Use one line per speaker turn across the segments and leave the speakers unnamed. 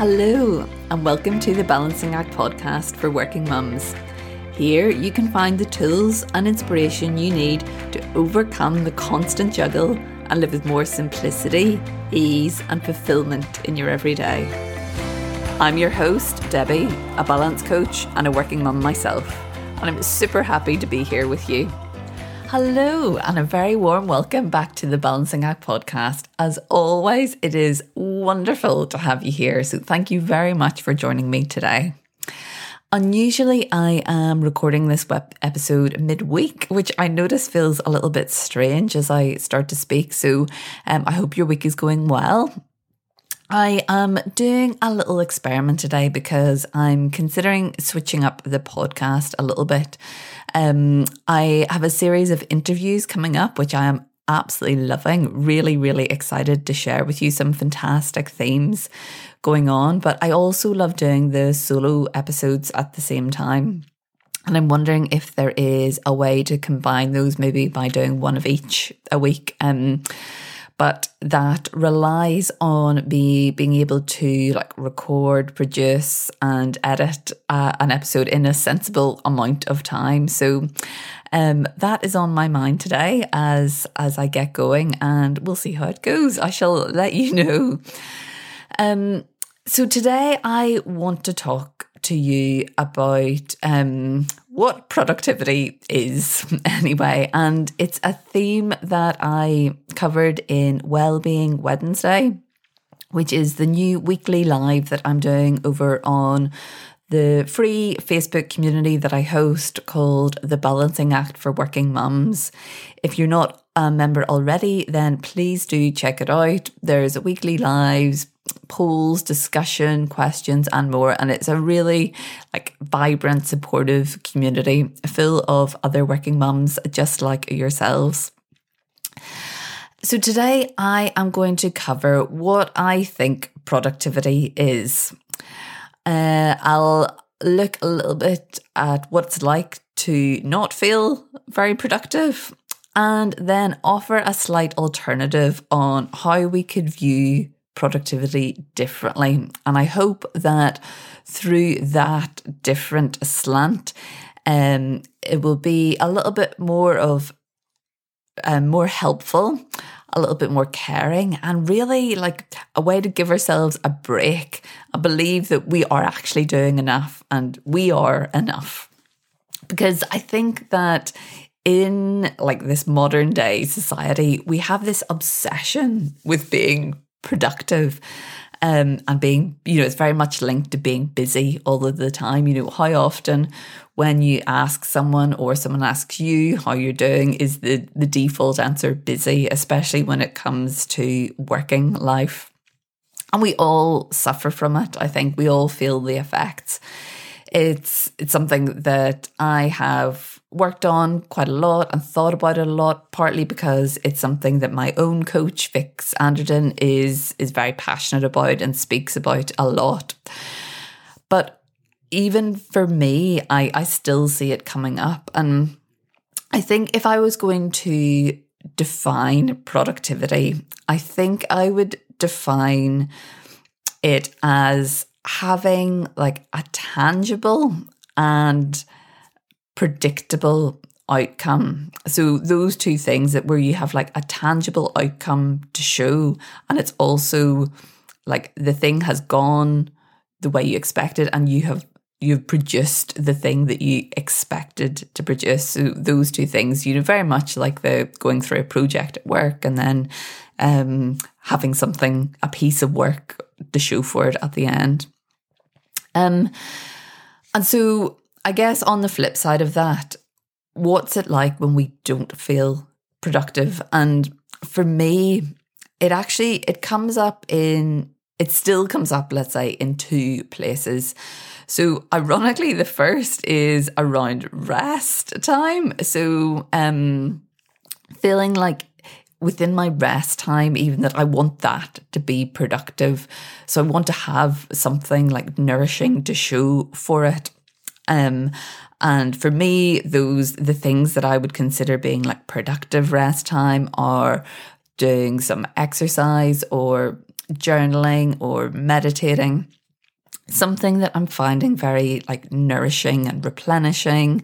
Hello, and welcome to the Balancing Act podcast for working mums. Here you can find the tools and inspiration you need to overcome the constant juggle and live with more simplicity, ease, and fulfillment in your everyday. I'm your host, Debbie, a balance coach and a working mum myself, and I'm super happy to be here with you. Hello, and a very warm welcome back to the Balancing Act podcast. As always, it is wonderful to have you here. So, thank you very much for joining me today. Unusually, I am recording this web episode midweek, which I notice feels a little bit strange as I start to speak. So, um, I hope your week is going well. I am doing a little experiment today because I'm considering switching up the podcast a little bit. Um, I have a series of interviews coming up, which I am absolutely loving. Really, really excited to share with you some fantastic themes going on. But I also love doing the solo episodes at the same time. And I'm wondering if there is a way to combine those, maybe by doing one of each a week. Um, but that relies on me being able to like record, produce, and edit uh, an episode in a sensible amount of time. So um, that is on my mind today as as I get going, and we'll see how it goes. I shall let you know. Um, so today I want to talk to you about um, what productivity is, anyway. And it's a theme that I covered in Wellbeing Wednesday, which is the new weekly live that I'm doing over on the free Facebook community that I host called The Balancing Act for Working Mums. If you're not a member already, then please do check it out. There's a weekly lives, polls, discussion, questions, and more. And it's a really like vibrant, supportive community full of other working mums just like yourselves. So today I am going to cover what I think productivity is. Uh, I'll look a little bit at what it's like to not feel very productive and then offer a slight alternative on how we could view productivity differently. And I hope that through that different slant, um, it will be a little bit more of um, more helpful, a little bit more caring, and really like a way to give ourselves a break. I believe that we are actually doing enough and we are enough. Because I think that in like this modern day society, we have this obsession with being productive um, and being, you know, it's very much linked to being busy all of the time. You know, how often when you ask someone or someone asks you how you're doing is the, the default answer busy, especially when it comes to working life. And we all suffer from it. I think we all feel the effects. It's it's something that I have worked on quite a lot and thought about it a lot, partly because it's something that my own coach, Vix Anderton, is is very passionate about and speaks about a lot. But even for me, I, I still see it coming up. And I think if I was going to define productivity, I think I would define it as having like a tangible and predictable outcome. So those two things that where you have like a tangible outcome to show and it's also like the thing has gone the way you expected and you have you've produced the thing that you expected to produce. So those two things, you know, very much like the going through a project at work and then um, having something, a piece of work to show for it at the end. Um, and so I guess on the flip side of that, what's it like when we don't feel productive? And for me, it actually it comes up in it still comes up, let's say, in two places. So ironically, the first is around rest time. So um feeling like within my rest time, even that I want that to be productive. So I want to have something like nourishing to show for it. Um, and for me, those the things that I would consider being like productive rest time are doing some exercise or journaling or meditating. something that I'm finding very like nourishing and replenishing,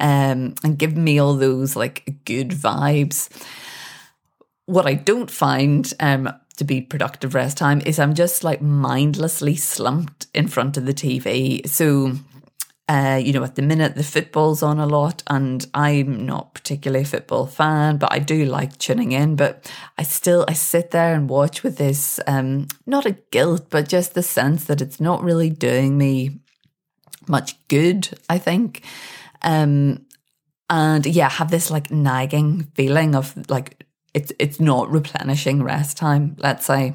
um, and give me all those like good vibes. What I don't find um, to be productive rest time is I'm just like mindlessly slumped in front of the TV. So uh, you know, at the minute the football's on a lot, and I'm not particularly a football fan, but I do like tuning in. But I still I sit there and watch with this um, not a guilt, but just the sense that it's not really doing me much good. I think, um, and yeah, have this like nagging feeling of like it's it's not replenishing rest time. Let's say,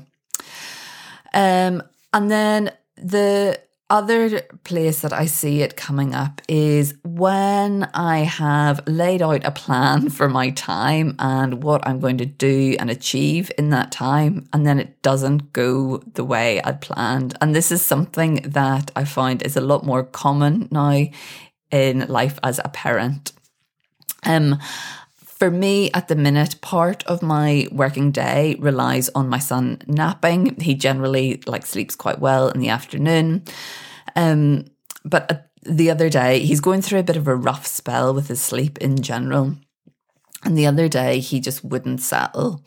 um, and then the other place that I see it coming up is when I have laid out a plan for my time and what I'm going to do and achieve in that time, and then it doesn't go the way I'd planned. And this is something that I find is a lot more common now in life as a parent. Um, for me, at the minute, part of my working day relies on my son napping. He generally like sleeps quite well in the afternoon. Um, but uh, the other day, he's going through a bit of a rough spell with his sleep in general. And the other day, he just wouldn't settle.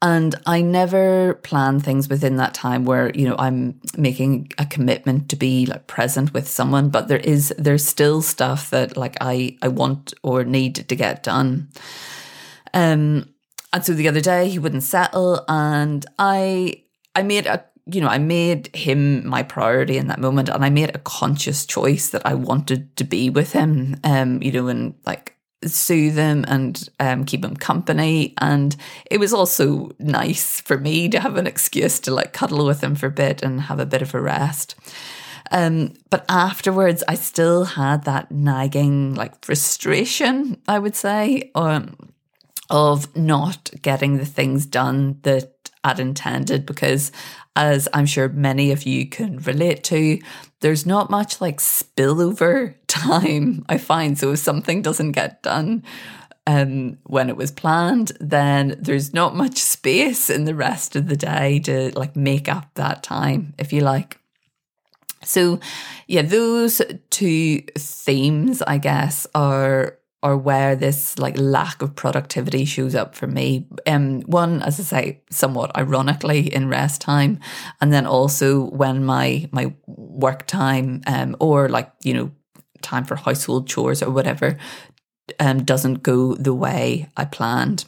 And I never plan things within that time where, you know, I'm making a commitment to be like present with someone, but there is, there's still stuff that like I, I want or need to get done. Um, and so the other day he wouldn't settle and I, I made a you know, I made him my priority in that moment and I made a conscious choice that I wanted to be with him, um, you know, and like soothe him and um, keep him company. And it was also nice for me to have an excuse to like cuddle with him for a bit and have a bit of a rest. Um, but afterwards, I still had that nagging, like frustration, I would say, um, of not getting the things done that I'd intended because as I'm sure many of you can relate to, there's not much like spillover time, I find. So if something doesn't get done um, when it was planned, then there's not much space in the rest of the day to like make up that time, if you like. So, yeah, those two themes, I guess, are or where this like lack of productivity shows up for me. Um, one, as I say, somewhat ironically in rest time, and then also when my my work time, um, or like you know, time for household chores or whatever, um, doesn't go the way I planned.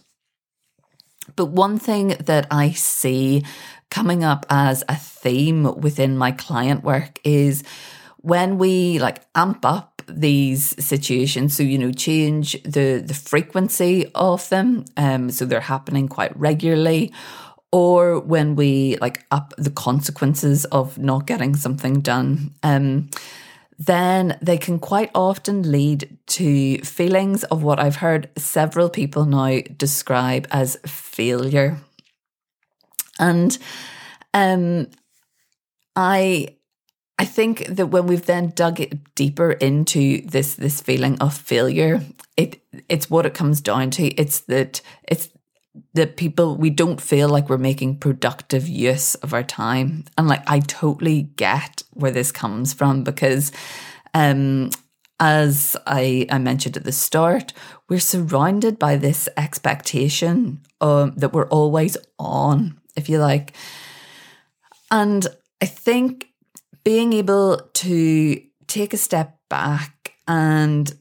But one thing that I see coming up as a theme within my client work is when we like amp up these situations. So, you know, change the, the frequency of them. Um, so they're happening quite regularly. Or when we like up the consequences of not getting something done. Um, then they can quite often lead to feelings of what I've heard several people now describe as failure. And um, I I think that when we've then dug it deeper into this this feeling of failure, it it's what it comes down to. It's that it's that people we don't feel like we're making productive use of our time. And like I totally get where this comes from because um as I, I mentioned at the start, we're surrounded by this expectation um, that we're always on, if you like. And I think being able to take a step back and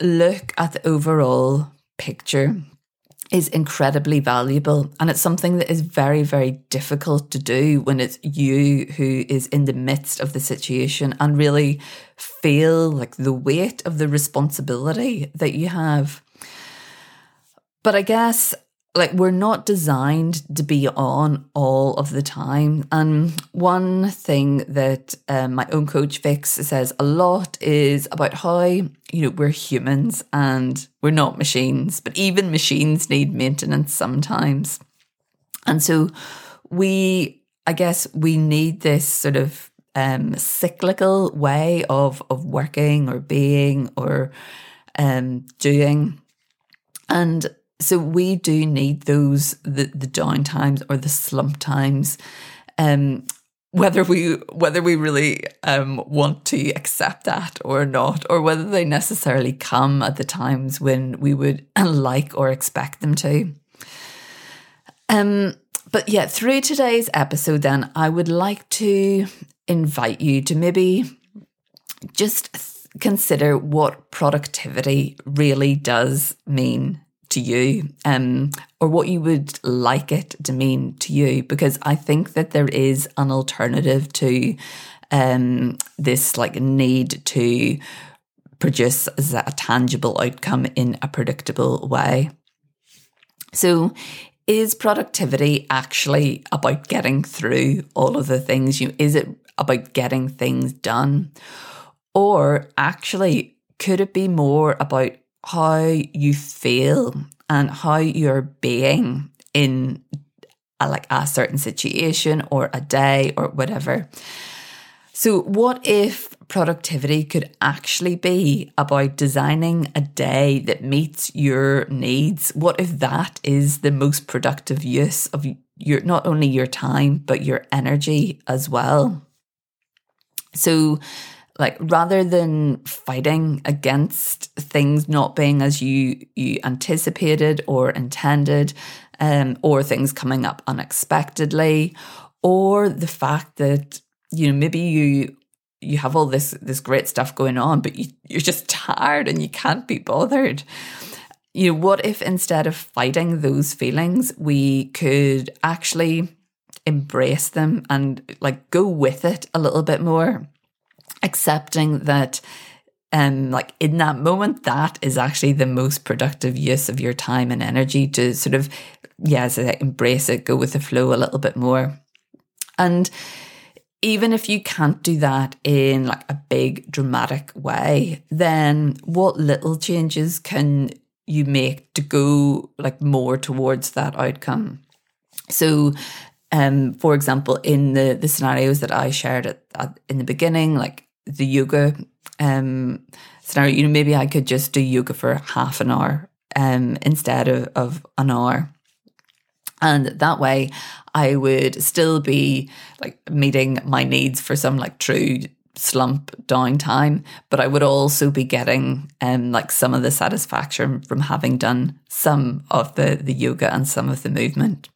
look at the overall picture is incredibly valuable. And it's something that is very, very difficult to do when it's you who is in the midst of the situation and really feel like the weight of the responsibility that you have. But I guess like we're not designed to be on all of the time. And one thing that um, my own coach Vix says a lot is about how you know we're humans and we're not machines, but even machines need maintenance sometimes. And so we, I guess, we need this sort of um, cyclical way of of working or being or um, doing, and so we do need those the the down times or the slump times um whether we whether we really um, want to accept that or not, or whether they necessarily come at the times when we would like or expect them to. Um, but yeah, through today's episode, then I would like to invite you to maybe just consider what productivity really does mean to you um, or what you would like it to mean to you because i think that there is an alternative to um, this like need to produce a tangible outcome in a predictable way. So is productivity actually about getting through all of the things you is it about getting things done? Or actually could it be more about how you feel and how you're being in a, like a certain situation or a day or whatever. So, what if productivity could actually be about designing a day that meets your needs? What if that is the most productive use of your not only your time but your energy as well? So, like rather than fighting against things not being as you you anticipated or intended um, or things coming up unexpectedly or the fact that you know maybe you you have all this this great stuff going on but you, you're just tired and you can't be bothered. You know what if instead of fighting those feelings we could actually embrace them and like go with it a little bit more accepting that um like in that moment that is actually the most productive use of your time and energy to sort of yeah embrace it go with the flow a little bit more. And even if you can't do that in like a big dramatic way then what little changes can you make to go like more towards that outcome? So um for example in the the scenarios that i shared at, at in the beginning like the yoga um, scenario, you know, maybe I could just do yoga for half an hour um, instead of, of an hour. And that way I would still be like meeting my needs for some like true slump downtime, but I would also be getting um like some of the satisfaction from having done some of the the yoga and some of the movement.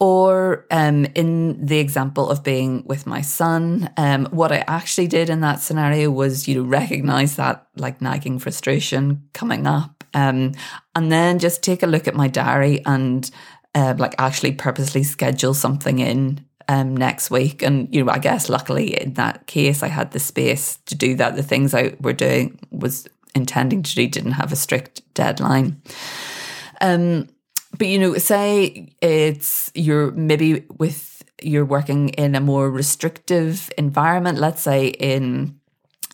Or um, in the example of being with my son, um, what I actually did in that scenario was, you know, recognize that like nagging frustration coming up, um, and then just take a look at my diary and uh, like actually purposely schedule something in um, next week. And you know, I guess luckily in that case, I had the space to do that. The things I were doing was intending to do didn't have a strict deadline. Um, but you know, say it's you're maybe with you're working in a more restrictive environment, let's say in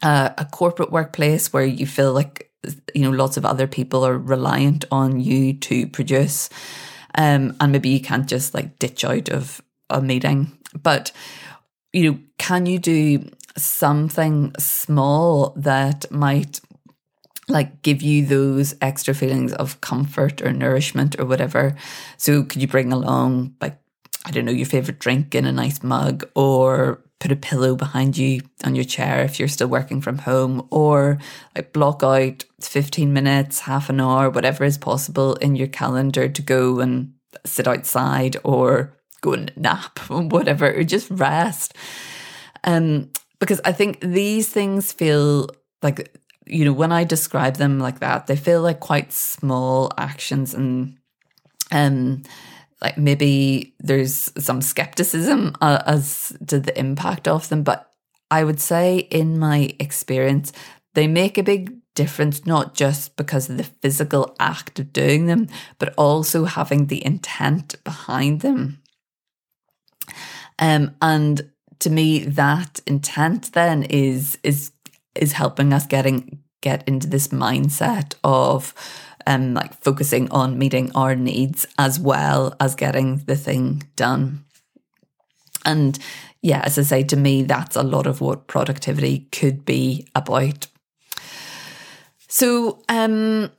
a, a corporate workplace where you feel like you know lots of other people are reliant on you to produce um, and maybe you can't just like ditch out of a meeting. But you know can you do something small that might like give you those extra feelings of comfort or nourishment or whatever. So could you bring along like I don't know your favorite drink in a nice mug or put a pillow behind you on your chair if you're still working from home or like block out 15 minutes, half an hour, whatever is possible in your calendar to go and sit outside or go and nap or whatever or just rest. Um because I think these things feel like you know, when I describe them like that, they feel like quite small actions and um like maybe there's some skepticism uh, as to the impact of them. But I would say in my experience they make a big difference not just because of the physical act of doing them but also having the intent behind them. Um and to me that intent then is is is helping us getting get into this mindset of um like focusing on meeting our needs as well as getting the thing done. And yeah, as I say, to me, that's a lot of what productivity could be about. So, um,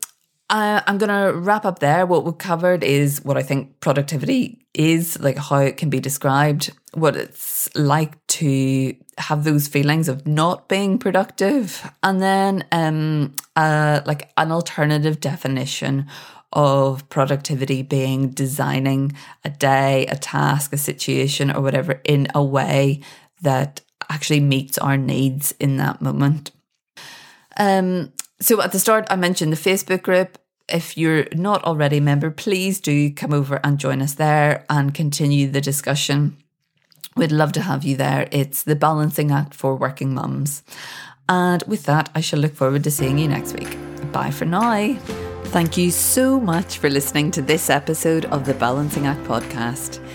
I, I'm going to wrap up there. What we've covered is what I think productivity is, like how it can be described, what it's like to have those feelings of not being productive, and then um, uh, like an alternative definition of productivity being designing a day, a task, a situation, or whatever in a way that actually meets our needs in that moment. Um, so at the start, I mentioned the Facebook group. If you're not already a member, please do come over and join us there and continue the discussion. We'd love to have you there. It's the balancing act for working mums. And with that, I shall look forward to seeing you next week. Bye for now. Thank you so much for listening to this episode of the Balancing Act podcast.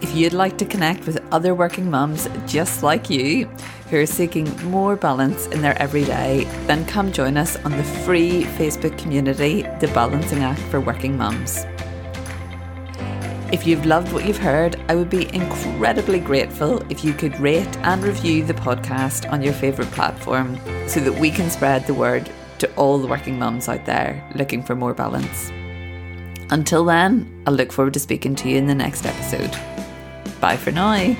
If you'd like to connect with other working mums just like you who are seeking more balance in their everyday, then come join us on the free Facebook community, The Balancing Act for Working Mums. If you've loved what you've heard, I would be incredibly grateful if you could rate and review the podcast on your favourite platform so that we can spread the word to all the working mums out there looking for more balance. Until then, I'll look forward to speaking to you in the next episode. Bye for now.